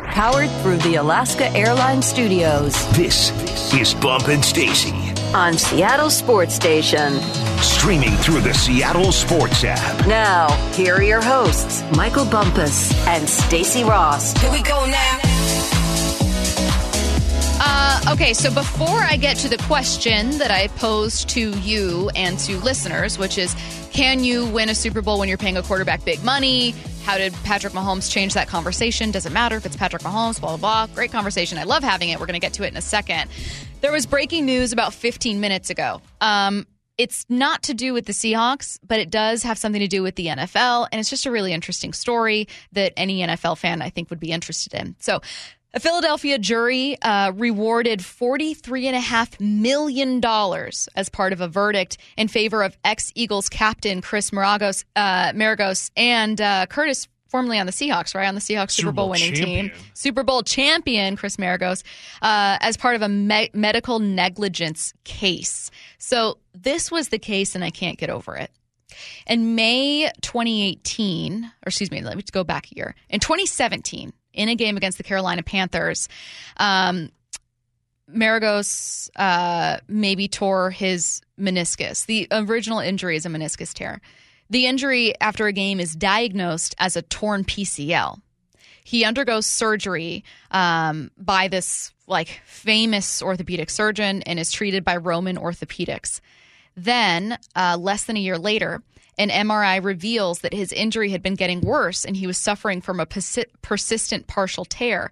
Powered through the Alaska Airlines Studios. This is Bump and Stacy. On Seattle Sports Station. Streaming through the Seattle Sports app. Now, here are your hosts, Michael Bumpus and Stacy Ross. Here we go now. Uh, okay, so before I get to the question that I posed to you and to listeners, which is can you win a Super Bowl when you're paying a quarterback big money? How did Patrick Mahomes change that conversation? Doesn't matter if it's Patrick Mahomes, blah, blah, blah. Great conversation. I love having it. We're going to get to it in a second. There was breaking news about 15 minutes ago. Um, it's not to do with the Seahawks, but it does have something to do with the NFL. And it's just a really interesting story that any NFL fan, I think, would be interested in. So, a Philadelphia jury uh, rewarded $43.5 million as part of a verdict in favor of ex Eagles captain Chris Maragos, uh, Maragos and uh, Curtis, formerly on the Seahawks, right? On the Seahawks Super, Super Bowl Bowl winning champion. team. Super Bowl champion Chris Maragos uh, as part of a me- medical negligence case. So this was the case, and I can't get over it. In May 2018, or excuse me, let me go back a year. In 2017, in a game against the Carolina Panthers, um, Maragos uh, maybe tore his meniscus. The original injury is a meniscus tear. The injury after a game is diagnosed as a torn PCL. He undergoes surgery um, by this like famous orthopedic surgeon and is treated by Rothman Orthopedics. Then, uh, less than a year later, an MRI reveals that his injury had been getting worse and he was suffering from a persi- persistent partial tear.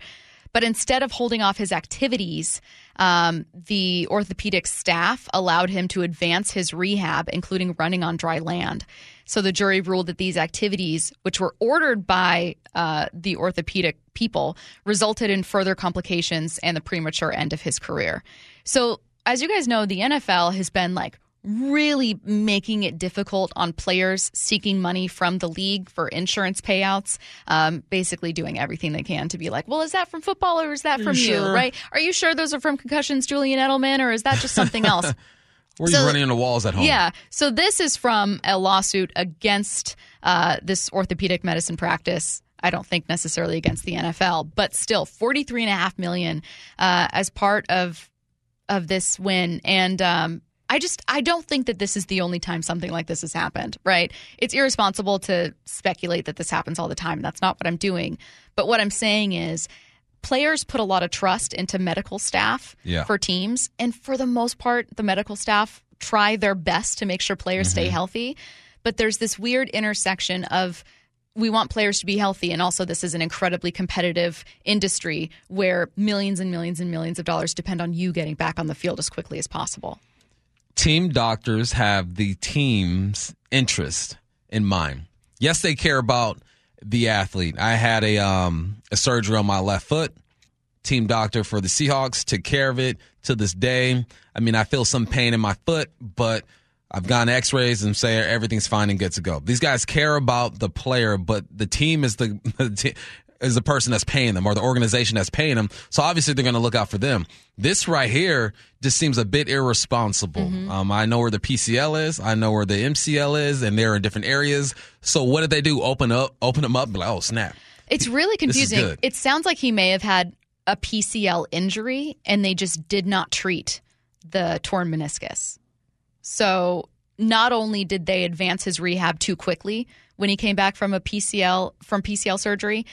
But instead of holding off his activities, um, the orthopedic staff allowed him to advance his rehab, including running on dry land. So the jury ruled that these activities, which were ordered by uh, the orthopedic people, resulted in further complications and the premature end of his career. So, as you guys know, the NFL has been like really making it difficult on players seeking money from the league for insurance payouts. Um, basically, doing everything they can to be like, well, is that from football or is that from you? sure? Right? Are you sure those are from concussions, Julian Edelman, or is that just something else? Are So- you running into walls at home? Yeah. So this is from a lawsuit against uh, this orthopedic medicine practice. I don't think necessarily against the NFL, but still, forty-three and a half million uh, as part of of this win. And um, I just I don't think that this is the only time something like this has happened. Right? It's irresponsible to speculate that this happens all the time. That's not what I'm doing. But what I'm saying is. Players put a lot of trust into medical staff Yeah. for teams, and for the most part, the medical staff try their best to make sure players stay mm-hmm. healthy. But there's this weird intersection of we want players to be healthy, and also this is an incredibly competitive industry where millions and millions and millions of dollars depend on you getting back on the field as quickly as possible. Team doctors have the team's interest in mind. Yes, they care about the athlete. I had a um a surgery on my left foot. Team doctor for the Seahawks took care of it to this day. I mean, I feel some pain in my foot, but I've gotten X-rays and say everything's fine and good to go. These guys care about the player, but the team is the, the te- is the person that's paying them or the organization that's paying them. So obviously they're going to look out for them. This right here just seems a bit irresponsible. Um, I know where the PCL is, I know where the MCL is, and they're in different areas. So what did they do? Open up, open them up, like, oh snap. It's really confusing. It sounds like he may have had a PCL injury and they just did not treat the torn meniscus. So not only did they advance his rehab too quickly when he came back from a PCL from PCL surgery,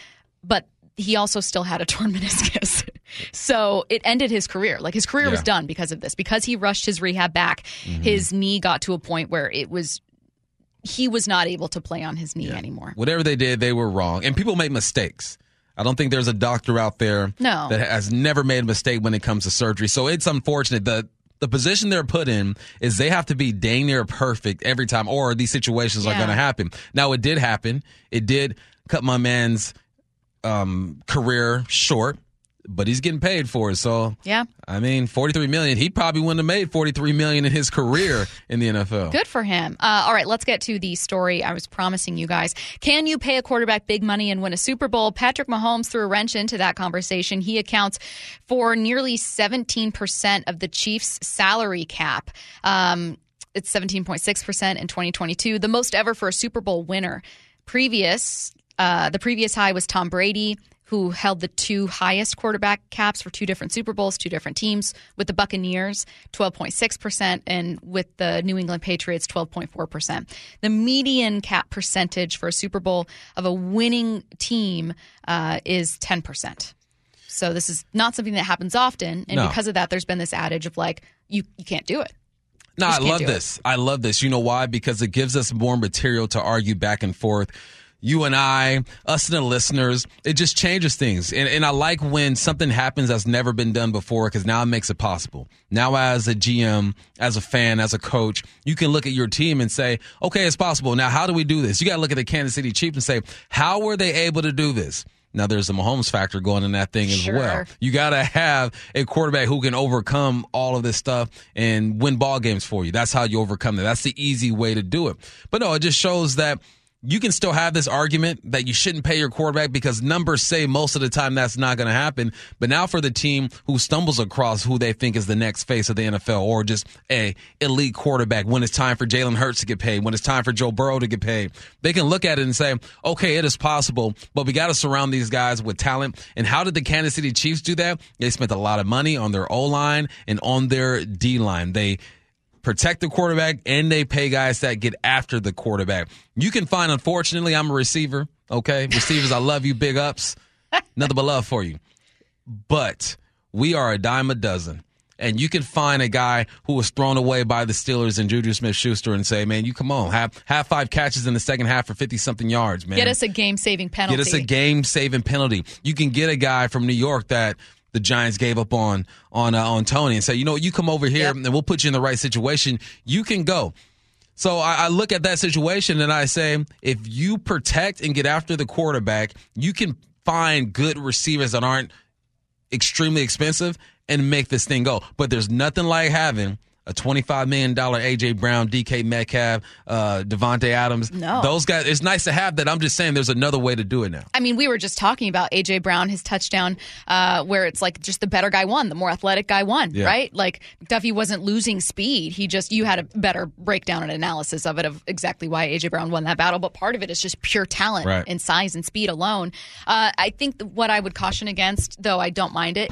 but he also still had a torn meniscus. so it ended his career. Like his career was done because of this. Because he rushed his rehab back, mm-hmm. his knee got to a point where it was he was not able to play on his knee anymore. Whatever they did, they were wrong. And people make mistakes. I don't think there's a doctor out there No. that has never made a mistake when it comes to surgery. So it's unfortunate that the position they're put in is they have to be dang near perfect every time, or these situations are going to happen. Now, it did happen. It did cut my man's um, career short, but he's getting paid for it. So, Yeah. I mean, 43 million. He probably wouldn't have made 43 million in his career in the NFL. Good for him. Uh, all right, let's get to the story I was promising you guys. Can you pay a quarterback big money and win a Super Bowl? Patrick Mahomes threw a wrench into that conversation. He accounts for nearly 17% of the Chiefs' salary cap. Um, it's 17.6% in 2022, the most ever for a Super Bowl winner. Previous, uh, the previous high was Tom Brady. who held the two highest quarterback caps for two different Super Bowls, two different teams. With the Buccaneers, 12.6%, and with the New England Patriots, 12.4%. The median cap percentage for a Super Bowl of a winning team uh, is 10%. So this is not something that happens often. And No. because of that, there's been this adage of like, you, you can't do it. No, I love do it. this. I love this. You know why? Because it gives us more material to argue back and forth. You and I, us and the listeners, it just changes things. And, and I like when something happens that's never been done before because now it makes it possible. Now, as a GM, as a fan, as a coach, you can look at your team and say, okay, it's possible. Now, how do we do this? You got to look at the Kansas City Chiefs and say, how were they able to do this? Now, there's a Mahomes factor going in that thing as Sure. well. You got to have a quarterback who can overcome all of this stuff and win ball games for you. That's how you overcome that. That's the easy way to do it. But no, it just shows that you can still have this argument that you shouldn't pay your quarterback because numbers say most of the time that's not going to happen. But now for the team who stumbles across who they think is the next face of the NFL or just a elite quarterback when it's time for Jalen Hurts to get paid, when it's time for Joe Burrow to get paid, they can look at it and say, okay, it is possible, but we got to surround these guys with talent. And how did the Kansas City Chiefs do that? They spent a lot of money on their O line and on their D line. They protect the quarterback and they pay guys that get after the quarterback. You can find, unfortunately, I'm a receiver. Okay. Receivers, I love you. Big ups. Nothing but love for you. But we are a dime a dozen. And you can find a guy who was thrown away by the Steelers and Juju Smith Schuster and say, man, you come on, have have five catches in the second half for 50 something yards, man. Get us a game saving penalty. Get us a game saving penalty. You can get a guy from New York that the Giants gave up on on uh, on Toney and say, you know, you come over here Yep. and we'll put you in the right situation. You can go. So I, I look at that situation and I say, if you protect and get after the quarterback, you can find good receivers that aren't extremely expensive and make this thing go. But there's nothing like having a $25 million AJ Brown, DK Metcalf, uh, Davante Adams. No. Those guys, it's nice to have that. I'm just saying there's another way to do it now. I mean, we were just talking about AJ Brown, his touchdown, uh, where it's like just the better guy won, the more athletic guy won, Yeah. right? Like Duffy wasn't losing speed. He just you had a better breakdown and analysis of it of exactly why AJ Brown won that battle. But part of it is just pure talent Right. and size and speed alone. Uh, I think what I would caution against, though I don't mind it,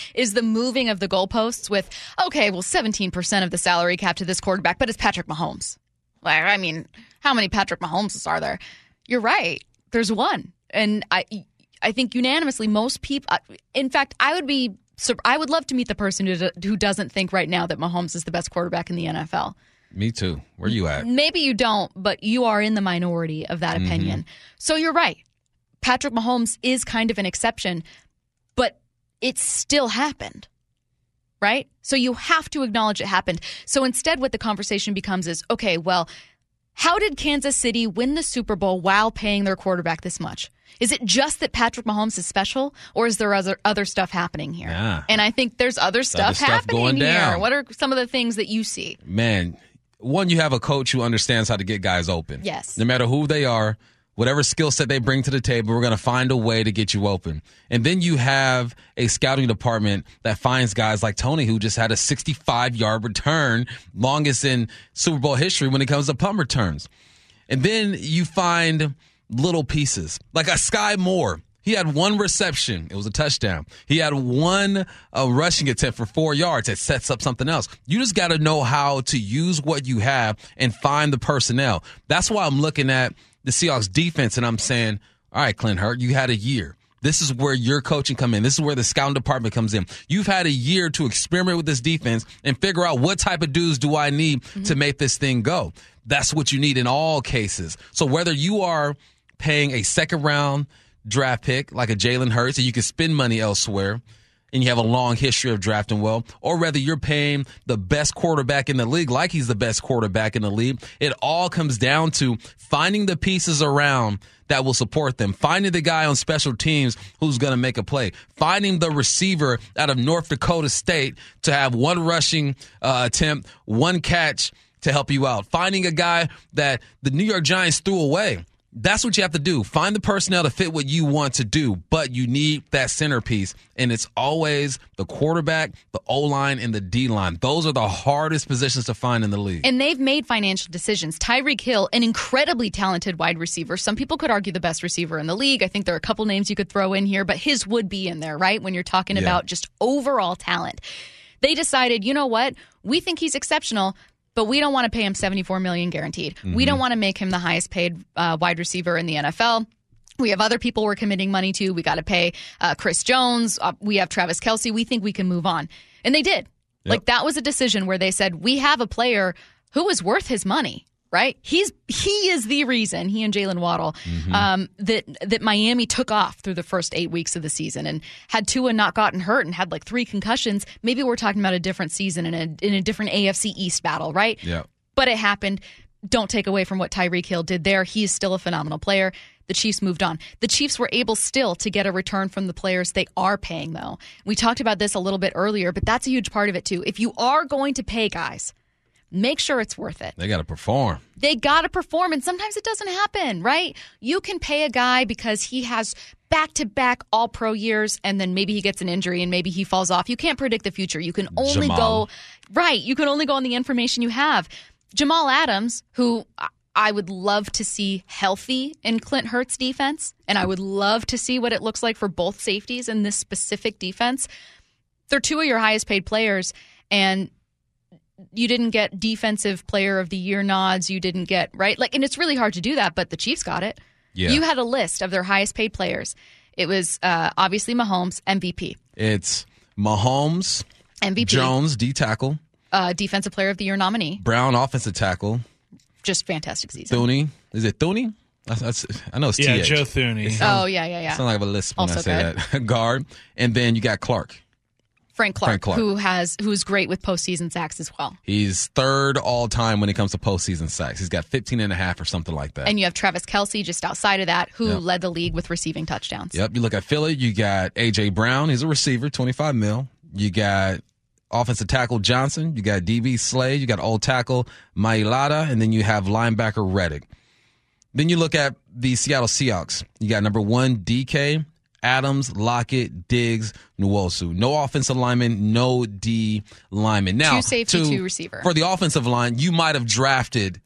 is the moving of the goalposts. With okay, well, seventeen percent of the salary cap to this quarterback, but it's Patrick Mahomes. Like, I mean, how many Patrick Mahomes are there? You're right. There's one, and I, I think unanimously, most people. Uh, in fact, I would be. I would love to meet the person who, who doesn't think right now that Mahomes is the best quarterback in the NFL. Me too. Where are you at? Maybe you don't, but you are in the minority of that mm-hmm. opinion. So you're right. Patrick Mahomes is kind of an exception, but it still happened. Right? So you have to acknowledge it happened. So instead, what the conversation becomes is okay, well, how did Kansas City win the Super Bowl while paying their quarterback this much? Is it just that Patrick Mahomes is special, or is there other other stuff happening here? Yeah. And I think there's other stuff, stuff happening here. down. What are some of the things that you see? Man, one, you have a coach who understands how to get guys open. Yes. No matter who they are, whatever skill set they bring to the table, we're going to find a way to get you open. And then you have a scouting department that finds guys like Toney, who just had a 65 yard return, longest in Super Bowl history when it comes to punt returns. And then you find little pieces like a Skyy Moore. He had one reception. It was a touchdown. He had one uh, rushing attempt for four yards. It sets up something else. You just got to know how to use what you have and find the personnel. That's why I'm looking at the Seahawks defense and I'm saying, all right, Clint Hurtt, you had a year. This is where your coaching come in. This is where the scouting department comes in. You've had a year to experiment with this defense and figure out what type of dudes do I need to mm-hmm. make this thing go. That's what you need in all cases. So whether you are paying a second round draft pick like a Jalen Hurts and you can spend money elsewhere and you have a long history of drafting well, or whether you're paying the best quarterback in the league like he's the best quarterback in the league, it all comes down to finding the pieces around that will support them, finding the guy on special teams who's going to make a play, finding the receiver out of North Dakota State to have one rushing uh, attempt, one catch to help you out, finding a guy that the New York Giants threw away That's what you have to do. Find the personnel to fit what you want to do, but you need that centerpiece. And it's always the quarterback, the O line, and the D line. Those are the hardest positions to find in the league. And they've made financial decisions. Tyreek Hill, an incredibly talented wide receiver. Some people could argue the best receiver in the league. I think there are a couple names you could throw in here, but his would be in there, right? When you're talking Yeah. about just overall talent. They decided, you know what? We think he's exceptional, but we don't want to pay him 74 million guaranteed. We don't want to make him the highest paid uh, wide receiver in the NFL. We have other people we're committing money to. We got to pay uh, Chris Jones. Uh, we have Travis Kelce. We think we can move on. And they did. Like that was a decision where they said, we have a player who is worth his money. Right, he's he is the reason he and Jaylen Waddle um, that that Miami took off through the first eight weeks of the season and had Tua not gotten hurt and had like three concussions. Maybe we're talking about a different season in a in a different AFC East battle, right? Yeah. but it happened. Don't take away from what Tyreek Hill did there. He is still a phenomenal player. The Chiefs moved on. The Chiefs were able still to get a return from the players they are paying, though. We talked about this a little bit earlier, but that's a huge part of it, too. If you are going to pay guys, make sure it's worth it. They got to perform. They got to perform, and sometimes it doesn't happen, right? You can pay a guy because he has back to back all pro years, and then maybe he gets an injury and maybe he falls off. You can't predict the future. You can only Jamal. go, right, you can only go on the information you have. Jamal Adams, who I- I would love to see healthy in Clint Hurtt's defense, and I would love to see what it looks like for both safeties in this specific defense. They're two of your highest paid players, and you didn't get defensive player of the year nods. You didn't get right, like, and it's really hard to do that. But the Chiefs got it. Yeah. You had a list of their highest paid players. It was uh, obviously Mahomes, MVP, It's Mahomes, MVP, Jones, D tackle, uh, defensive player of the year nominee. Brown, offensive tackle, Just fantastic season. Thuney. Is it Thuney? That's, that's, I know it's Yeah, TH. Joe Thuney. Oh yeah, yeah, yeah. Sound like a lisp when I Also say good. that. Guard, and then you got Clark. Frank Clark, Frank Clark. who has who's great with postseason sacks as well. He's third all time when it comes to postseason sacks. He's got 15 and a half or something like that. And you have Travis Kelce just outside of that, who Yep. led the league with receiving touchdowns. Yep. You look at Philly, you got AJ Brown. He's a receiver, 25 mil. You got offensive tackle Johnson. You got DB Slay. You got old tackle Mailata. And then you have linebacker Reddick. Then you look at the Seattle Seahawks. You got number one, DK, Adams, Lockett, Diggs, Nwosu. No offensive lineman, no D lineman. Now, Two safety, to- two receiver. For the offensive line, you might have drafted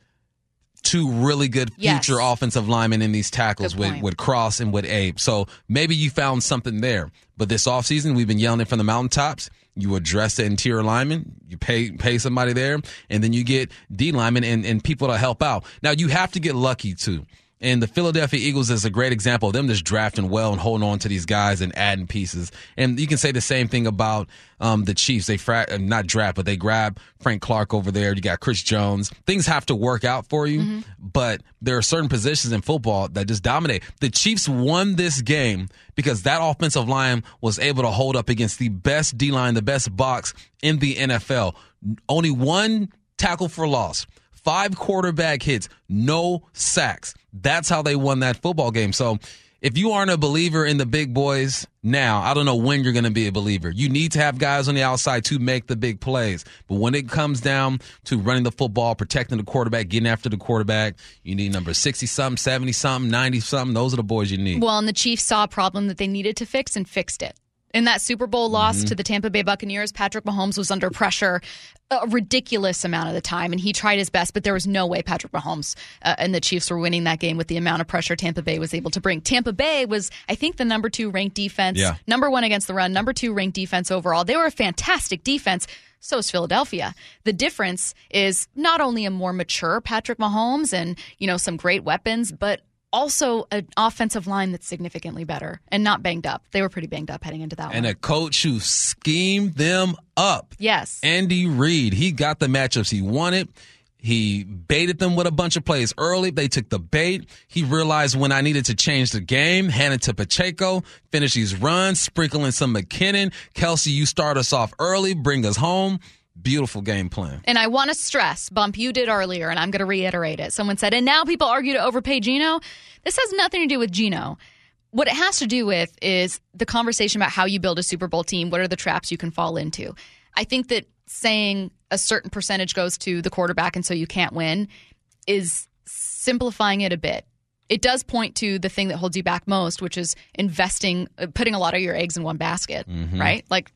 two really good Yes. future offensive linemen in these tackles with, with Cross and with Abe. So maybe you found something there. But this offseason, we've been yelling it from the mountaintops. You address the interior lineman, you pay pay somebody there, and then you get D linemen and, and people to help out. Now you have to get lucky too. And the Philadelphia Eagles is a great example of them just drafting well and holding on to these guys and adding pieces. And you can say the same thing about um, the Chiefs. They fra- uh, not draft, but they grab Frank Clark over there. You got Chris Jones. Things have to work out for you, but there are certain positions in football that just dominate. The Chiefs won this game because that offensive line was able to hold up against the best D line, the best box in the NFL. Only one tackle for loss five quarterback hits, no sacks. That's how they won that football game. So if you aren't a believer in the big boys now, I don't know when you're going to be a believer. You need to have guys on the outside to make the big plays. But when it comes down to running the football, protecting the quarterback, getting after the quarterback, you need number 60 something, 70 something, 90 something. Those are the boys you need. Well, and the Chiefs saw a problem that they needed to fix and fixed it. In that Super Bowl loss Mm-hmm. to the Tampa Bay Buccaneers, Patrick Mahomes was under pressure a ridiculous amount of the time, and he tried his best, but there was no way Patrick Mahomes uh, and the Chiefs were winning that game with the amount of pressure Tampa Bay was able to bring. Tampa Bay was, I think, the number two ranked defense, Yeah. number one against the run, number two ranked defense overall. They were a fantastic defense. So is Philadelphia. The difference is not only a more mature Patrick Mahomes and, you know, some great weapons, but also an offensive line that's significantly better and not banged up. They were pretty banged up heading into that and one. And a coach who schemed them up. yes. Andy Reid, he got the matchups he wanted. He baited them with a bunch of plays early. They took the bait. He realized when I needed to change the game, hand it to Pacheco, finish these runs, sprinkle in some McKinnon. Kelce, you start us off early, bring us home. Beautiful game plan. And I want to stress, Bump, you did earlier, and I'm going to reiterate it. Someone said, and now people argue to overpay Gino. This has nothing to do with Gino. What it has to do with is the conversation about how you build a Super Bowl team. What are the traps you can fall into? I think that saying a certain percentage goes to the quarterback and so you can't win is simplifying it a bit. it does point to the thing that holds you back most, which is investing, uh, putting a lot of your eggs in one basket, right? Like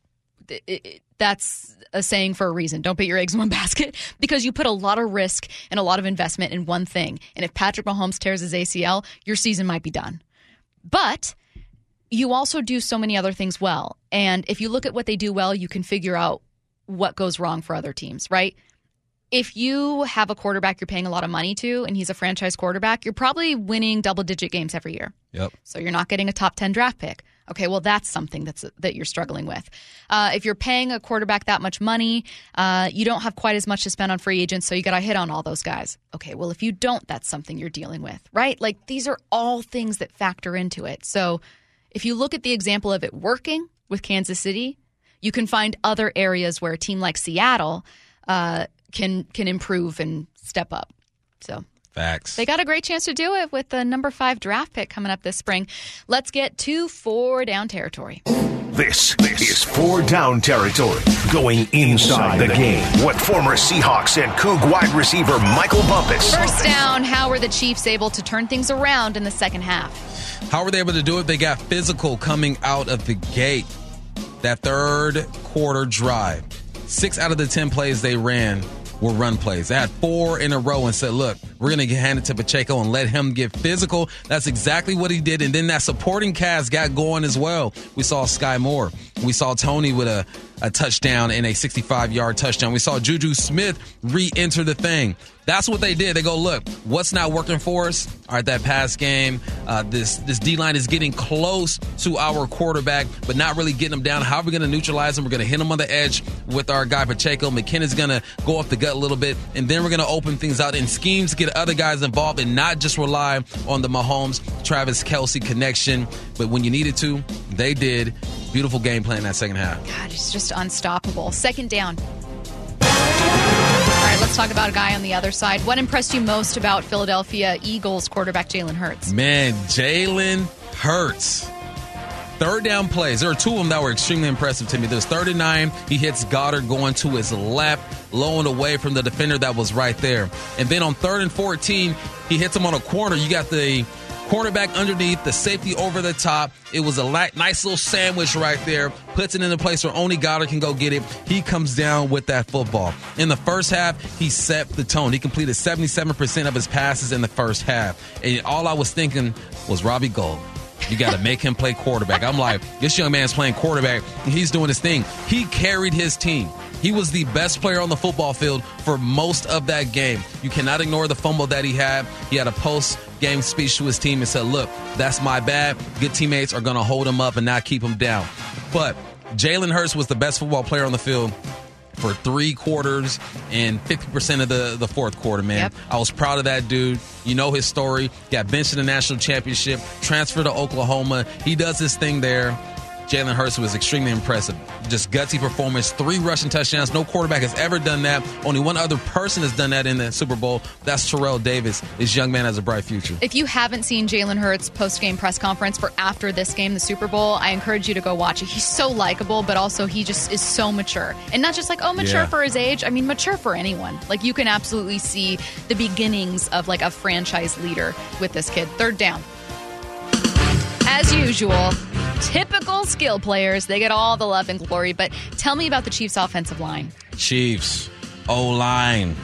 it, it, that's a saying for a reason. Don't put your eggs in one basket because you put a lot of risk and a lot of investment in one thing. And if Patrick Mahomes tears his ACL, your season might be done. But you also do so many other things well. And if you look at what they do well, you can figure out what goes wrong for other teams, right? If you have a quarterback you're paying a lot of money to and he's a franchise quarterback, you're probably winning double digit games every year. Yep. So you're not getting a top 10 draft pick. Okay, well that's something that's that you're struggling with. Uh, if you're paying a quarterback that much money, uh, you don't have quite as much to spend on free agents, so you got to hit on all those guys. Okay, well if you don't, that's something you're dealing with, right? Like these are all things that factor into it. So if you look at the example of it working with Kansas City, you can find other areas where a team like Seattle uh, can can improve and step up. So Facts. they got a great chance to do it with the number five draft pick coming up this spring. Let's get to four down territory. This, this is four down territory. Going inside the game. With former Seahawks and Coug wide receiver Michael Bumpus. First down, how were the Chiefs able to turn things around in the second half? How were they able to do it? They got physical coming out of the gate. That third quarter drive, six out of the 10 plays they ran were run plays. They had four in a row and said, look, we're going to hand it to Pacheco and let him get physical. That's exactly what he did. And then that supporting cast got going as well. We saw Skyy Moore. We saw Toney with a, a touchdown and a 65 yard touchdown. We saw Juju Smith re enter the thing. That's what they did. They go, look, what's not working for us? All right, that pass game. Uh, this this D line is getting close to our quarterback, but not really getting them down. How are we going to neutralize them? We're going to hit him on the edge with our guy Pacheco. McKinnon's going to go off the gut a little bit, and then we're going to open things out in schemes to get other guys involved and not just rely on the Mahomes Travis Kelce connection. But when you needed to, they did. Beautiful game plan in that second half. God, he's just unstoppable. Second down. All right, let's talk about a guy on the other side. What impressed you most about Philadelphia Eagles quarterback Jalen Hurts? Man, Jalen Hurts. Third down plays. There are two of them that were extremely impressive to me. There's 39. He hits Goedert going to his left, low and away from the defender that was right there. And then on third and 14, he hits him on a corner. You got the cornerback underneath, the safety over the top. It was a nice little sandwich right there. Puts it in a place where only Goedert can go get it. He comes down with that football. In the first half, he set the tone. He completed 77% of his passes in the first half. And all I was thinking was Robbie Gold. You got to make him play quarterback. I'm like, this young man's playing quarterback. And he's doing his thing. He carried his team. He was the best player on the football field for most of that game. You cannot ignore the fumble that he had. He had a post game speech to his team and said, Look, that's my bad. Good teammates are going to hold him up and not keep him down. But Jalen Hurts was the best football player on the field for three quarters and 50% of the, the fourth quarter, man. Yep. I was proud of that dude. You know his story. Got benched in the national championship, transferred to Oklahoma. He does his thing there. Jalen Hurts was extremely impressive. Just gutsy performance, three rushing touchdowns. No quarterback has ever done that. Only one other person has done that in the Super Bowl. That's Terrell Davis. This young man has a bright future. If you haven't seen Jalen Hurts post game press conference for after this game, the Super Bowl, I encourage you to go watch it. He's so likable, but also he just is so mature. And not just like, oh, mature Yeah. for his age. I mean, mature for anyone. Like, you can absolutely see the beginnings of like a franchise leader with this kid. Third down. As usual, typical skill players, they get all the love and glory. But tell me about the Chiefs' offensive line. Chiefs, O line,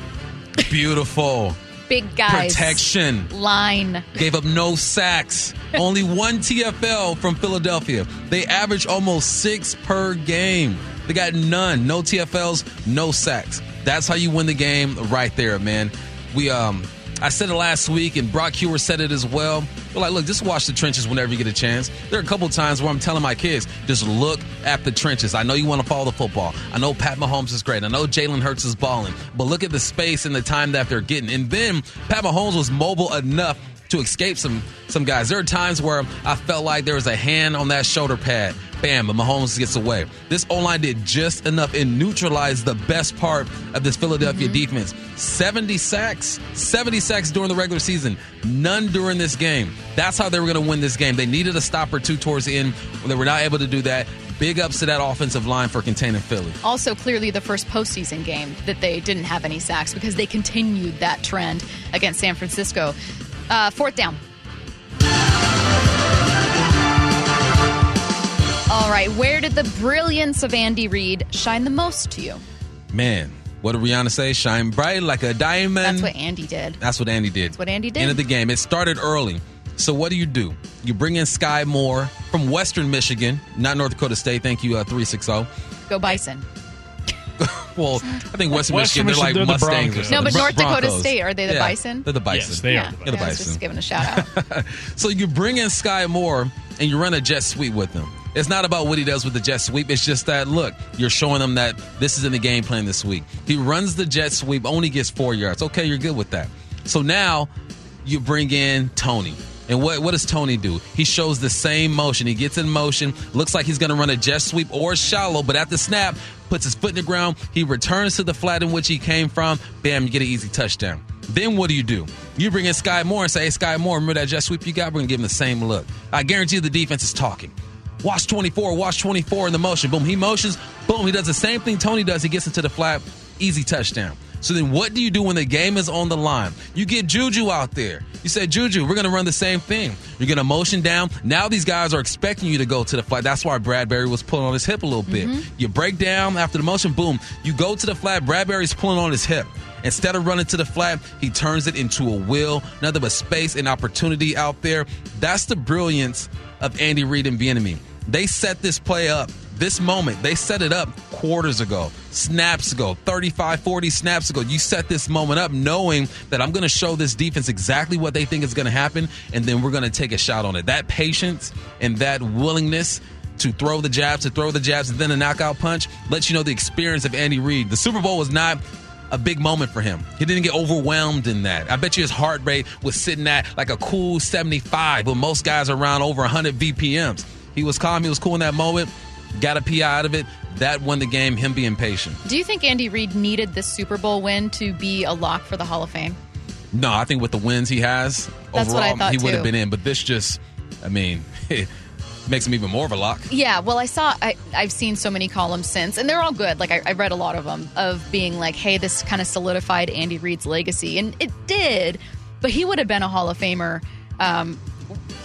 beautiful. Big guys. Protection. Line. Gave up no sacks. Only one TFL from Philadelphia. They average almost six per game. They got none. No TFLs, no sacks. That's how you win the game right there, man. We um I said it last week and Brock Huard said it as well. Like, look, just watch the trenches whenever you get a chance. There are a couple times where I'm telling my kids, just look at the trenches. I know you want to follow the football. I know Pat Mahomes is great. I know Jalen Hurts is balling. But look at the space and the time that they're getting. And then Pat Mahomes was mobile enough to escape some some guys. There are times where I felt like there was a hand on that shoulder pad. Bam, but Mahomes gets away. This O line did just enough and neutralized the best part of this Philadelphia defense. 70 sacks, 70 sacks during the regular season, none during this game. That's how they were going to win this game. They needed a stop or two towards the end. They were not able to do that. Big ups to that offensive line for containing Philly. Also, clearly the first postseason game that they didn't have any sacks because they continued that trend against San Francisco. Uh, fourth down. All right, where did the brilliance of Andy Reid shine the most to you? Man, what did Rihanna say? Shine bright like a diamond. That's what Andy did. That's what Andy did. That's what Andy did. End of the game. It started early. So what do you do? You bring in Skyy Moore from Western Michigan, not North Dakota State. Thank you, uh, 360. Go Bison. Well, I think Western, Western Michigan, they're like they're the Mustangs or Broncos. something. No, but Bron- North Dakota State, are they the Yeah, Bison? They're the Bison. Yes, they yeah, are the They're yeah, the I was Bison. just giving a shout out. So you bring in Skyy Moore and you run a jet sweep with him. It's not about what he does with the jet sweep. It's just that look, you're showing them that this is in the game plan this week. He runs the jet sweep, only gets four yards. Okay, you're good with that. So now you bring in Toney. And what, what does Toney do? He shows the same motion. He gets in motion, looks like he's going to run a jet sweep or shallow, but at the snap, puts his foot in the ground. He returns to the flat in which he came from. Bam, you get an easy touchdown. Then what do you do? You bring in Skyy Moore and say, hey, Skyy Moore, remember that jet sweep you got? We're going to give him the same look. I guarantee you the defense is talking. Watch 24, watch 24 in the motion. Boom, he motions. Boom, he does the same thing Toney does. He gets into the flat. Easy touchdown. So then what do you do when the game is on the line? You get Juju out there. You say, Juju, we're going to run the same thing. You're going to motion down. Now these guys are expecting you to go to the flat. That's why Bradberry was pulling on his hip a little bit. Mm-hmm. You break down after the motion, boom. You go to the flat. Bradberry's pulling on his hip. Instead of running to the flat, he turns it into a wheel, nothing but space and opportunity out there. That's the brilliance of Andy Reid and Bieniemy. They set this play up, this moment, they set it up quarters ago, snaps ago, 35, 40 snaps ago. You set this moment up knowing that I'm going to show this defense exactly what they think is going to happen, and then we're going to take a shot on it. That patience and that willingness to throw the jabs, to throw the jabs, and then a knockout punch lets you know the experience of Andy Reid. The Super Bowl was not a big moment for him. He didn't get overwhelmed in that. I bet you his heart rate was sitting at like a cool 75, when most guys are around over 100 BPMs. He was calm, he was cool in that moment, got a PI out of it. That won the game, him being patient. Do you think Andy Reid needed this Super Bowl win to be a lock for the Hall of Fame? No, I think with the wins he has, That's overall, he would have been in. But this just, I mean, it makes him even more of a lock. Yeah, well, I saw, I, I've seen so many columns since, and they're all good. Like, I, I read a lot of them of being like, hey, this kind of solidified Andy Reid's legacy. And it did, but he would have been a Hall of Famer um,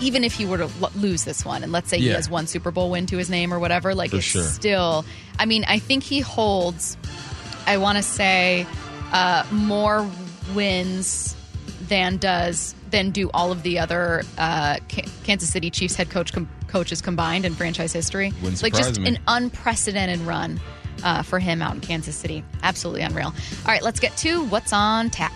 even if he were to l- lose this one. And let's say he Yeah. has one Super Bowl win to his name or whatever. Like, For it's sure. still, I mean, I think he holds, I want to say, uh, more wins than does than do all of the other uh, K- Kansas City Chiefs head coach com- coaches combined in franchise history. Wouldn't like just surprise me. an unprecedented run uh, for him out in Kansas City. Absolutely unreal. All right, let's get to what's on tap.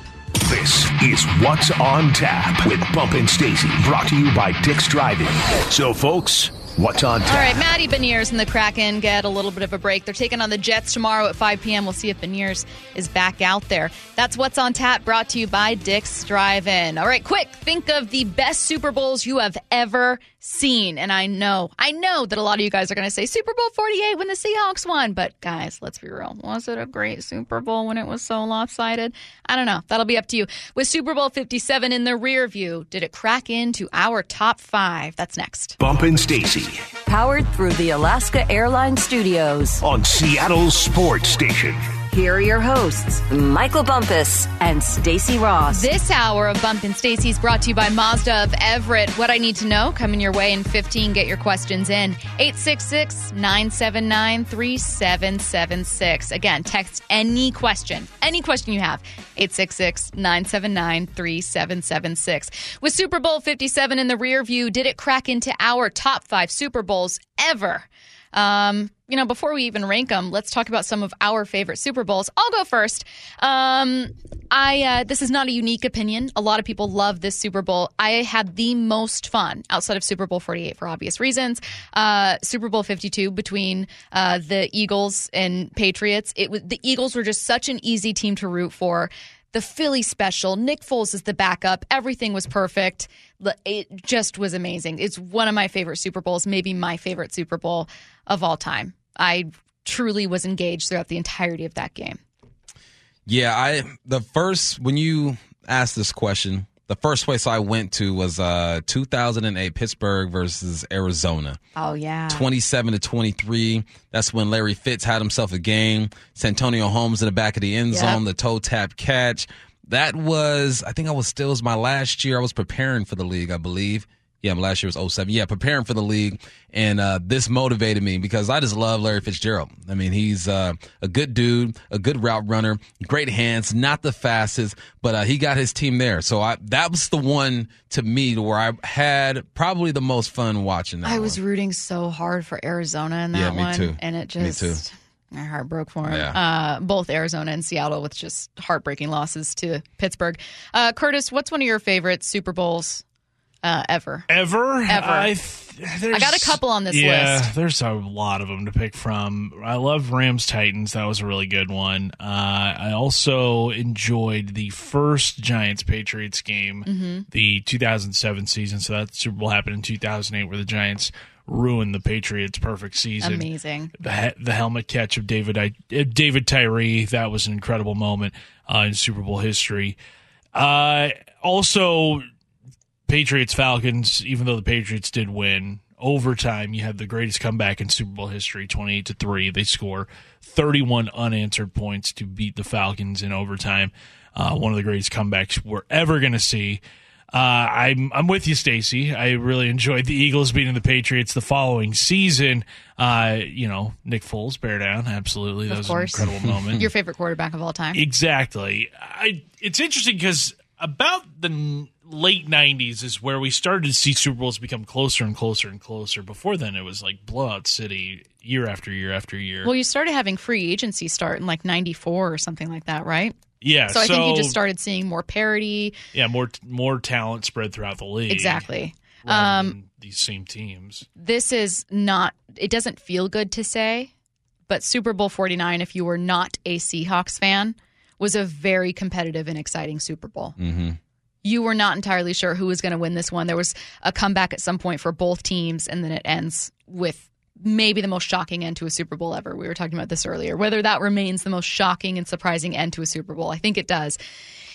This is What's on Tap with Bump and Stacy, brought to you by Dick's Drive-In. So, folks, what's on tap? All right, Matty Beniers and the Kraken get a little bit of a break. They're taking on the Jets tomorrow at 5 p.m. We'll see if Beniers is back out there. That's what's on tap, brought to you by Dick's Drive-In. All right, quick, think of the best Super Bowls you have ever seen. And I know, I know that a lot of you guys are going to say Super Bowl 48 when the Seahawks won. But guys, let's be real. Was it a great Super Bowl when it was so lopsided? I don't know. That'll be up to you. With Super Bowl 57 in the rear view, did it crack into our top five? That's next. Bump and Stacy Powered through the Alaska Airlines Studios. on Seattle sports station. Here are your hosts, Michael Bumpus and Stacy Ross. This hour of Bump and Stacy's brought to you by Mazda of Everett. What I need to know coming your way in 15. Get your questions in 866 979 3776. Again, text any question, any question you have, 866 979 3776. With Super Bowl 57 in the rear view, did it crack into our top five Super Bowls ever? Um, you know, before we even rank them, let's talk about some of our favorite Super Bowls. I'll go first. Um, I uh, this is not a unique opinion. A lot of people love this Super Bowl. I had the most fun outside of Super Bowl 48 for obvious reasons. Uh, Super Bowl 52 between uh, the Eagles and Patriots. It was the Eagles were just such an easy team to root for the Philly special. Nick Foles is the backup. Everything was perfect. It just was amazing. It's one of my favorite Super Bowls, maybe my favorite Super Bowl of all time. I truly was engaged throughout the entirety of that game. Yeah, I the first when you asked this question, the first place I went to was uh 2008 Pittsburgh versus Arizona. Oh yeah. 27 to 23. That's when Larry Fitz had himself a game. Santonio Holmes in the back of the end Yep. zone, the toe tap catch. That was, I think I was still it was my last year. I was preparing for the league, I believe. Yeah, my last year was 07. Yeah, preparing for the league. And uh, this motivated me because I just love Larry Fitzgerald. I mean, he's uh, a good dude, a good route runner, great hands, not the fastest, but uh, he got his team there. So I, that was the one to me where I had probably the most fun watching that. I was one. rooting so hard for Arizona in that Yeah, me one. too. And it just. Me too. My heart broke for him. Yeah. Uh, both Arizona and Seattle with just heartbreaking losses to Pittsburgh. Uh, Curtis, what's one of your favorite Super Bowls uh, ever? Ever? Ever. I, th- I got a couple on this yeah, list. there's a lot of them to pick from. I love Rams Titans. That was a really good one. Uh, I also enjoyed the first Giants Patriots game, Mm-hmm. the 2007 season. So that Super Bowl happened in 2008, where the Giants ruined the Patriots' perfect season. Amazing. the the helmet catch of David I, uh, David Tyree. That was an incredible moment uh, in Super Bowl history. Uh, also, Patriots Falcons. Even though the Patriots did win overtime, you had the greatest comeback in Super Bowl history, twenty eight to three. They score thirty one unanswered points to beat the Falcons in overtime. Uh, one of the greatest comebacks we're ever going to see. Uh, I'm I'm with you, Stacy. I really enjoyed the Eagles beating the Patriots the following season. Uh, you know, Nick Foles, bear down, absolutely. That Of was course. an incredible moment. Your favorite quarterback of all time? Exactly. I. It's interesting because about the n- late '90s is where we started to see Super Bowls become closer and closer and closer. Before then, it was like blowout city year after year after year. Well, you started having free agency start in like 94 or something like that, right? Yeah. So I think you just started seeing more parity. Yeah, more more talent spread throughout the league. Exactly. Um, these same teams. this is not it doesn't feel good to say but super bowl 49 if you were not a seahawks fan was a very competitive and exciting super bowl mm-hmm. you were not entirely sure who was going to win this one there was a comeback at some point for both teams and then it ends with maybe the most shocking end to a super bowl ever we were talking about this earlier whether that remains the most shocking and surprising end to a super bowl i think it does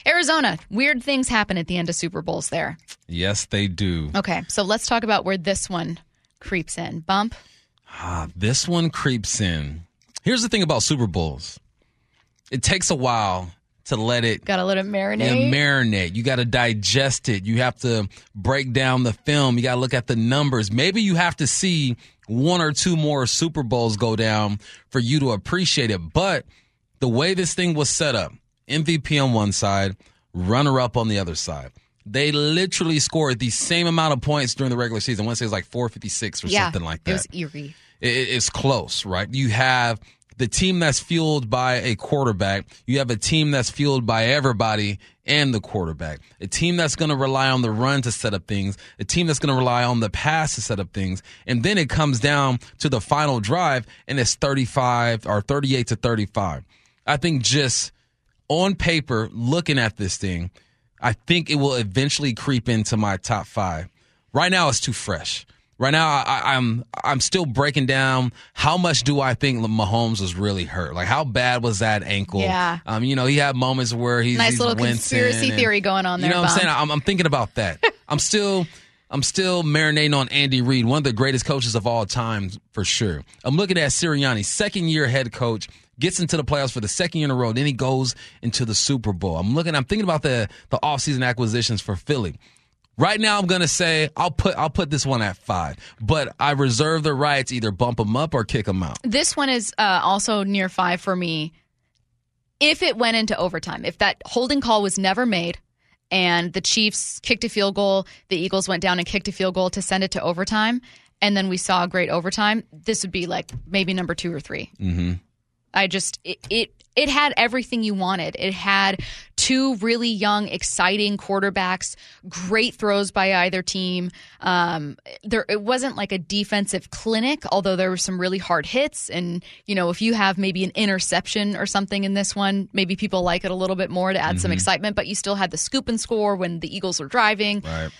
arizona weird things happen at the end of super bowls there Yes, they do. okay so let's talk about where this one creeps in bump Ah, this one creeps in. Here's the thing about Super Bowls it takes a while to let it Gotta let it marinate. Yeah, marinate. You got to digest it. You have to break down the film. You got to look at the numbers. Maybe you have to see one or two more Super Bowls go down for you to appreciate it. But the way this thing was set up, MVP on one side, runner up on the other side. They literally scored the same amount of points during the regular season. I want to say it's like 456 or yeah, something like that. It was eerie. it- it's close, right? You have the team that's fueled by a quarterback. You have a team that's fueled by everybody and the quarterback. A team that's going to rely on the run to set up things. A team that's going to rely on the pass to set up things. And then it comes down to the final drive and it's 35 or 38 to 35. I think just on paper, looking at this thing, I think it will eventually creep into my top five. Right now, it's too fresh. Right now, I, I'm I'm still breaking down how much do I think Mahomes was really hurt? Like how bad was that ankle? Yeah. Um, you know, he had moments where he's Nice he's little conspiracy and- theory going on there, You know what I'm Bump. saying? I'm, I'm thinking about that. I'm still I'm still marinating on Andy Reid, one of the greatest coaches of all time for sure. I'm looking at Sirianni, second year head coach, gets into the playoffs for the second year in a row, then he goes into the Super Bowl. I'm looking I'm thinking about the the offseason acquisitions for Philly. Right now, I'm gonna say I'll put I'll put this one at five, but I reserve the right to either bump them up or kick them out. This one is uh, also near five for me. If it went into overtime, if that holding call was never made and the Chiefs kicked a field goal, the Eagles went down and kicked a field goal to send it to overtime, and then we saw a great overtime, this would be like maybe number two or 3 Mm-hmm. I just it, it it had everything you wanted. It had two really young, exciting quarterbacks, great throws by either team. Um, there, it wasn't like a defensive clinic, although there were some really hard hits. And you know, if you have maybe an interception or something in this one, maybe people like it a little bit more to add some excitement. But you still had the scoop and score when the Eagles were driving Right.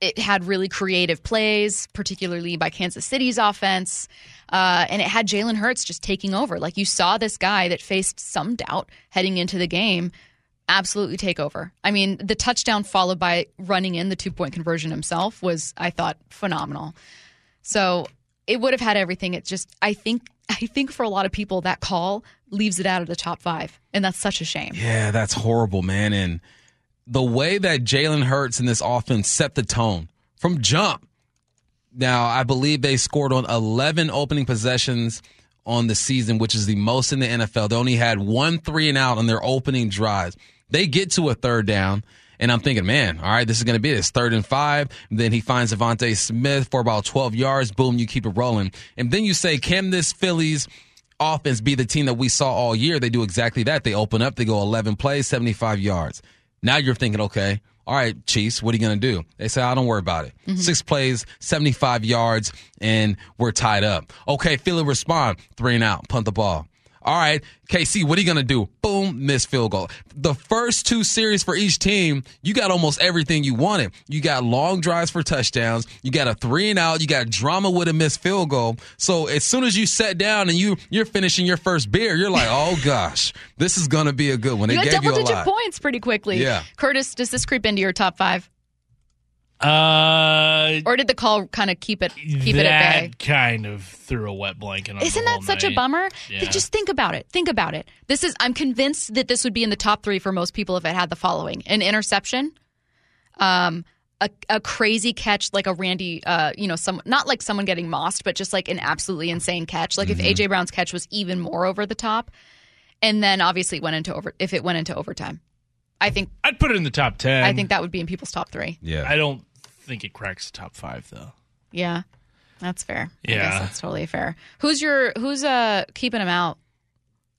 it had really creative plays, particularly by Kansas City's offense. Uh, and it had Jalen Hurts just taking over. Like you saw this guy that faced some doubt heading into the game absolutely take over. I mean, the touchdown followed by running in the two point conversion himself was, I thought, phenomenal. So it would have had everything. It's just, I think, I think for a lot of people, that call leaves it out of the top five. And that's such a shame. Yeah, that's horrible, man. And the way that Jalen Hurts in this offense set the tone from jump. Now, I believe they scored on 11 opening possessions on the season, which is the most in the NFL. They only had one three and out on their opening drives. They get to a third down, and I'm thinking, man, all right, this is going to be this third and five. then he finds DeVonta Smith for about 12 yards. Boom, you keep it rolling. And then you say, can this Philly's offense be the team that we saw all year? They do exactly that. They open up, they go 11 plays, 75 yards. Now you're thinking, okay, all right, Chiefs, what are you going to do? They say, I oh, don't worry about it. Mm-hmm. Six plays, 75 yards, and we're tied up. Okay, Philly respond, three and out, punt the ball. All right, KC, what are you going to do? Boom, miss field goal. The first two series for each team, you got almost everything you wanted. You got long drives for touchdowns. You got a three and out. You got drama with a missed field goal. So as soon as you sat down and you you're finishing your first beer, you're like, oh gosh, this is going to be a good one. They you had double digit points pretty quickly. Yeah. Curtis, does this creep into your top five? Uh, or did the call kind of keep it keep it at bay? Kind of threw a wet blanket on. Isn't that such night. a bummer? Yeah. Just think about it. Think about it. This is. I'm convinced that this would be in the top three for most people if it had the following: an interception, um, a, a crazy catch like a Randy, uh, you know, some not like someone getting mossed, but just like an absolutely insane catch. Like mm-hmm. if AJ Brown's catch was even more over the top, and then obviously it went into over if it went into overtime. I think I'd put it in the top ten. I think that would be in people's top three. Yeah, I don't think it cracks the top five though. Yeah, that's fair. Yeah, that's totally fair. Who's your who's uh keeping them out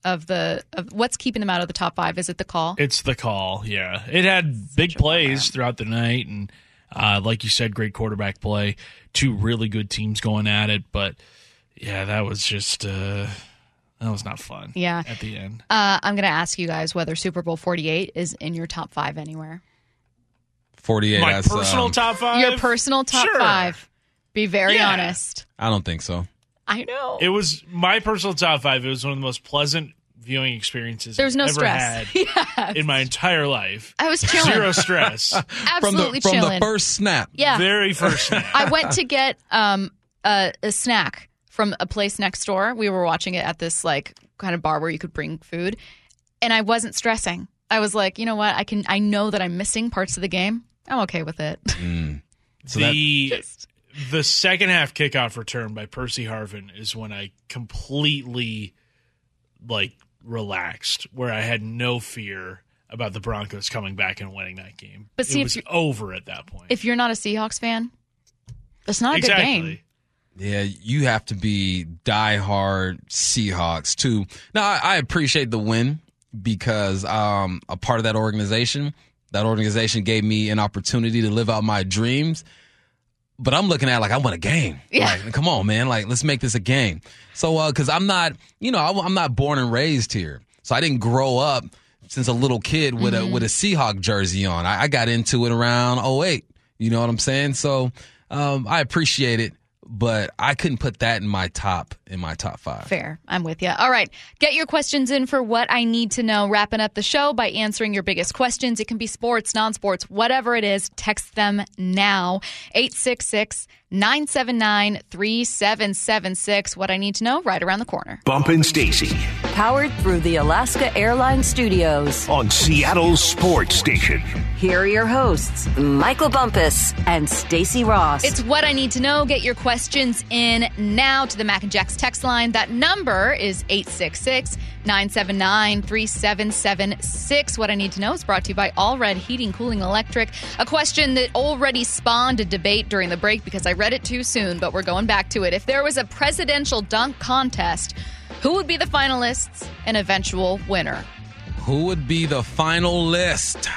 of the of what's keeping them out of the top five? Is it the call? It's the call. Yeah, it had big plays throughout the night, and uh, like you said, great quarterback play. Two really good teams going at it, but yeah, that was just. Uh, that was not fun. Yeah. At the end. Uh, I'm going to ask you guys whether Super Bowl 48 is in your top five anywhere. 48. My personal um, top five? Your personal top sure. five. Be very yeah. honest. I don't think so. I know. It was my personal top five. It was one of the most pleasant viewing experiences There's no ever stress. had yes. in my entire life. I was chilling. Zero stress. Absolutely from the, chilling. From the first snap. Yeah. Very first snap. I went to get um, a, a snack from a place next door. We were watching it at this like kind of bar where you could bring food, and I wasn't stressing. I was like, you know what? I can. I know that I'm missing parts of the game. I'm okay with it. Mm. So the just... the second half kickoff return by Percy Harvin is when I completely like relaxed, where I had no fear about the Broncos coming back and winning that game. But see, it was over at that point. If you're not a Seahawks fan, it's not a exactly. good game. Yeah, you have to be diehard Seahawks too. Now, I, I appreciate the win because um, a part of that organization that organization gave me an opportunity to live out my dreams. But I'm looking at like I want a game. Yeah. Like, come on, man. Like, let's make this a game. So, uh, because I'm not, you know, I, am not born and raised here, so I didn't grow up since a little kid with mm-hmm. a with a Seahawk jersey on. I, I, got into it around 08. You know what I'm saying? So, um, I appreciate it but I couldn't put that in my top in my top five. Fair, I'm with you. All right, get your questions in for what I need to know. Wrapping up the show by answering your biggest questions. It can be sports, non-sports, whatever it is. Text them now. Eight six six. 979 3776. What I need to know right around the corner. Bump and Stacy. Powered through the Alaska Airlines Studios. On Seattle's Sports Station. Here are your hosts, Michael Bumpus and Stacy Rost. It's what I need to know. Get your questions in now to the Mac and Jacks text line. That number is 866 979 3776. What I need to know is brought to you by All Red Heating, Cooling, Electric. A question that already spawned a debate during the break because I read it too soon, but we're going back to it. If there was a presidential dunk contest, who would be the finalists and eventual winner? Who would be the final list?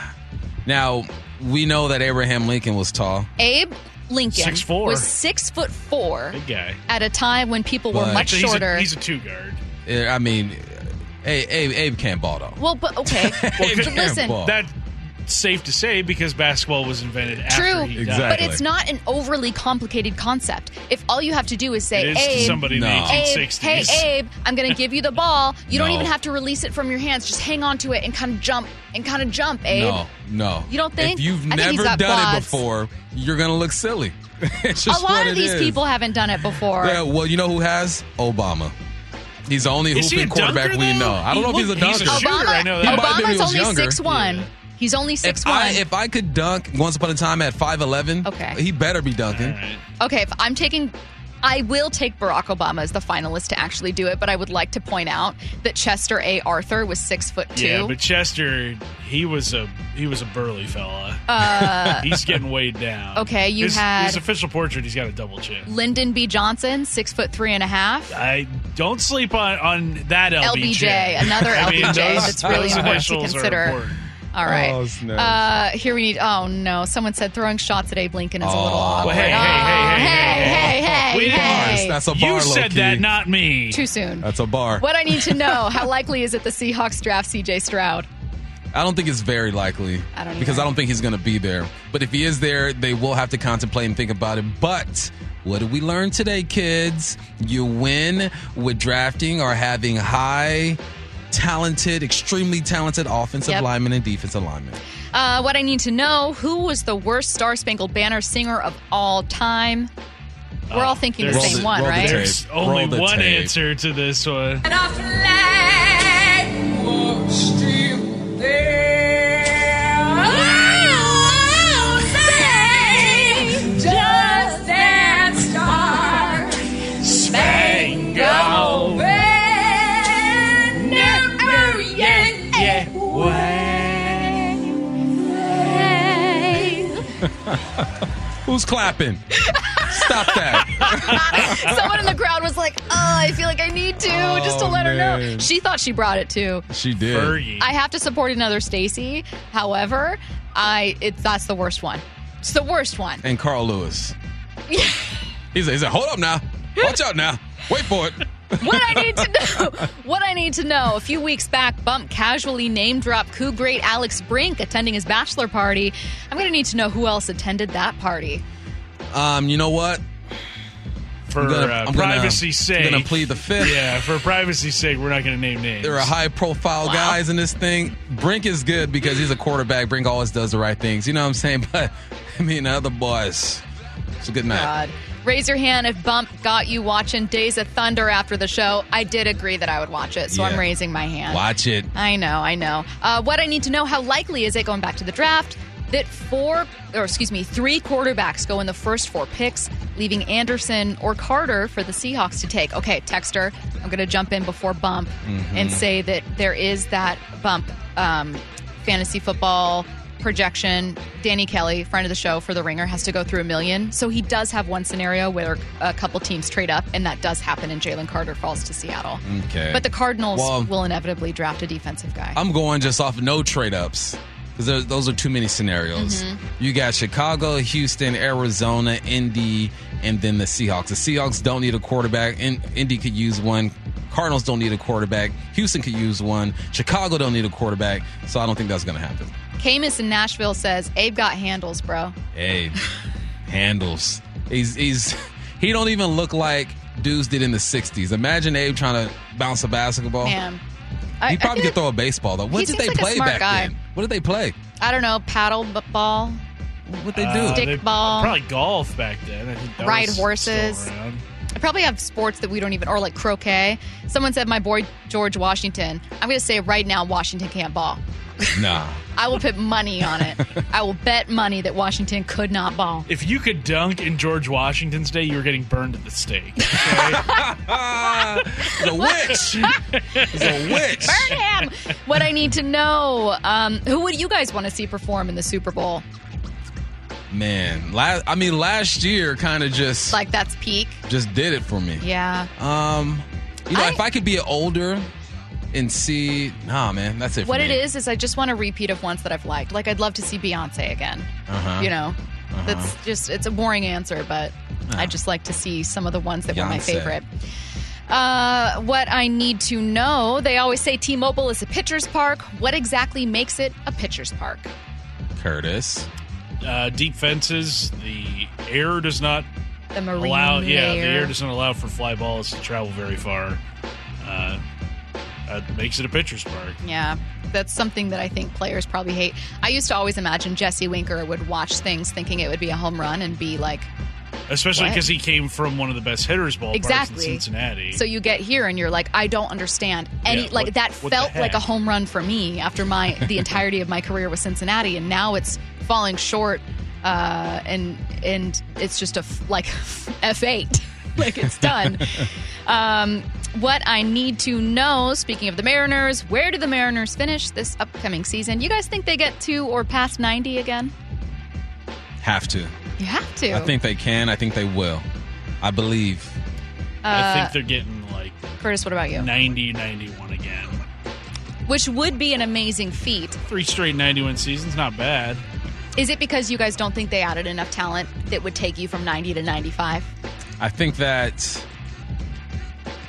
Now, we know that Abraham Lincoln was tall. Abe Lincoln six, four. was six foot four. Big guy. At a time when people but, were much he's shorter. A, he's a two guard. I mean, Abe, Abe, Abe can't ball though. Well, but okay. well, listen, that safe to say because basketball was invented True, after he exactly. but it's not an overly complicated concept. If all you have to do is say, is "Abe, somebody no. in the Abe, 1860s. hey Abe, I'm going to give you the ball," you no. don't even have to release it from your hands. Just hang on to it and kind of jump and kind of jump, Abe. No, no. You don't think? If you've I never done quads. it before, you're going to look silly. a lot of these is. people haven't done it before. Yeah, well, you know who has? Obama. He's the only is hooping quarterback dunker, we know. I don't he know if he's a dunker. He's a shooter, Obama, I know that. Obama's only only six one. He's only six If one. I if I could dunk once upon a time at five eleven, Okay. he better be dunking. All right. Okay, if I'm taking. I will take Barack Obama as the finalist to actually do it, but I would like to point out that Chester A. Arthur was six foot two. Yeah, but Chester, he was a he was a burly fella. he's getting weighed down. Uh, okay, you his, had- his official portrait. He's got a double chin. Lyndon B. Johnson, six foot three and a half. I don't sleep on on that LBJ. LBJ, another I mean, those- that's really important to consider. Important. All right. Oh, snaps. uh, here we need. Oh no! Someone said throwing shots at Abe Lincoln is a little Oh. awkward. Well, hey, hey, hey, hey, hey, hey, hey, We didn't- hey. That's a bar. You said low-key. that, not me. Too soon. That's a bar. What I need to know: How likely is it the Seahawks draft C.J. Stroud? I don't think it's very likely. I don't because either. I don't think he's going to be there. But if he is there, they will have to contemplate and think about it. But what did we learn today, kids? You win with drafting or having high, talented, extremely talented offensive Yep. linemen and defensive linemen. Uh, what I need to know: Who was the worst Star Spangled Banner singer of all time? We're all thinking the same the- one, roll the right? tape. There's only the one tape. answer to this one. Who's clapping? Stop that. Someone in the crowd was like, "Oh, I feel like I need to just to Oh, let her know." She thought she brought it too. She did. Fergie. I have to support another Stacy. However, I it's that's the worst one. It's the worst one. And Carl Lewis. He's, he's like, hold up now. Watch out now. Wait for it. What I need to know. What I need to know. A few weeks back, Bump casually name dropped Coug great Alex Brink attending his bachelor party. I'm going to need to know who else attended that party. Um, you know what? for I'm gonna- uh, I'm gonna- sake. I'm gonna plead the fifth. Yeah, for privacy's sake, we're not going to name names. There are high profile guys in this thing. Brink is good because he's a quarterback. Brink always does the right things. You know what I'm saying? But I mean, other boys. It's a good night. God. Raise your hand if Bump got you watching Days of Thunder after the show. I did agree that I would watch it, so Yeah. I'm raising my hand. Watch it. I know, I know. Uh, what I need to know: How likely is it going back to the draft that four, or excuse me, three quarterbacks go in the first four picks, leaving Anderson or Carter for the Seahawks to take? Okay, Texter, I'm going to jump in before bump and say that there is that bump um, fantasy football projection. Danny Kelly, friend of the show for the Ringer, has to go through a million. So he does have one scenario where a couple teams trade up, and that does happen, and Jalen Carter falls to Seattle. Okay. But the Cardinals Well- will inevitably draft a defensive guy. I'm going just off no trade ups because those are too many scenarios. Mm-hmm. You got Chicago, Houston, Arizona, Indy, and then the Seahawks. The Seahawks don't need a quarterback. In, Indy could use one. Cardinals don't need a quarterback. Houston could use one. Chicago don't need a quarterback. So I don't think that's going to happen. Camus in Nashville says, Abe got handles, bro. Abe handles. He's he's he don't even look like dudes did in the '60s. Imagine Abe trying to bounce a basketball. Man. I, He probably I, could throw a baseball though. What did they like play back guy. then? What did they play? I don't know, paddle ball. What they do? Uh, Stick ball. Probably golf back then. I think that Ride horses. I probably have sports that we don't even, or like croquet. Someone said my boy George Washington. I'm going to say right now, Washington can't ball. Nah. I will put money on it. I will bet money that Washington could not ball. If you could dunk in George Washington's day, you were getting burned at the stake. Okay? He's a witch. He's a witch. Burn him! what I need to know: um, Who would you guys want to see perform in the Super Bowl? Man, last I mean last year kind of just Like that's peak. just did it for me. Yeah. Um, you know, I- if I could be older and see, nah, man, that's it. For What me. it is is I just want a repeat of ones that I've liked. Like I'd love to see Beyonce again. Uh-huh. You know, that's just it's a boring answer, but I just like to see some of the ones that were my favorite. Uh, what I need to know, they always say T-Mobile is a pitcher's park. What exactly makes it a pitcher's park? Curtis. uh, deep fences. The air does not The marine allow. Yeah, the air doesn't allow for fly balls to travel very far. Uh, that makes it a pitcher's park. Yeah, that's something that I think players probably hate. I used to always imagine Jesse Winker would watch things thinking it would be a home run and be like especially because he came from one of the best hitters ballparks Exactly. in Cincinnati. So you get here and you're like, I don't understand. Any Yeah, like what- that what felt like a home run for me after my the entirety of my career with Cincinnati, and now it's falling short. Uh, and and it's just a like f eight, like it's done. um, what I need to know. Speaking of the Mariners, where do the Mariners finish this upcoming season? You guys think they get to or past ninety again? Have to. You have to. I think they can. I think they will. I believe. I uh, think they're getting like Curtis, what about you? 90, 91 again. Which would be an amazing feat. Three straight 91 seasons, not bad. Is it because you guys don't think they added enough talent that would take you from 90 to 95? I think that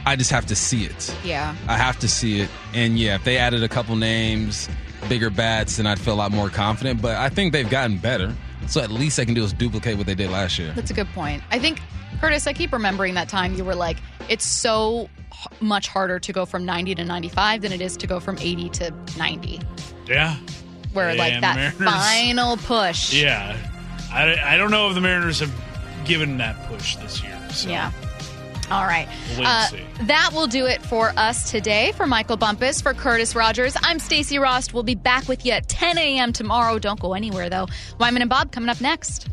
I just have to see it. Yeah. I have to see it. And yeah, if they added a couple names, bigger bats, then I'd feel a lot more confident. But I think they've gotten better. So at least they can do is duplicate what they did last year. That's a good point. I think, Curtis, I keep remembering that time you were like, it's so much harder to go from 90 to 95 than it is to go from 80 to 90. Yeah. Where, like, that Mariners- final push. Yeah. I, I don't know if the Mariners have given that push this year. So. Yeah. All right. We'll Uh, see. that will do it for us today. For Michael Bumpus, for Curtis Rogers, I'm Stacy Rost. We'll be back with you at 10 a.m. tomorrow. Don't go anywhere, though. Wyman and Bob coming up next.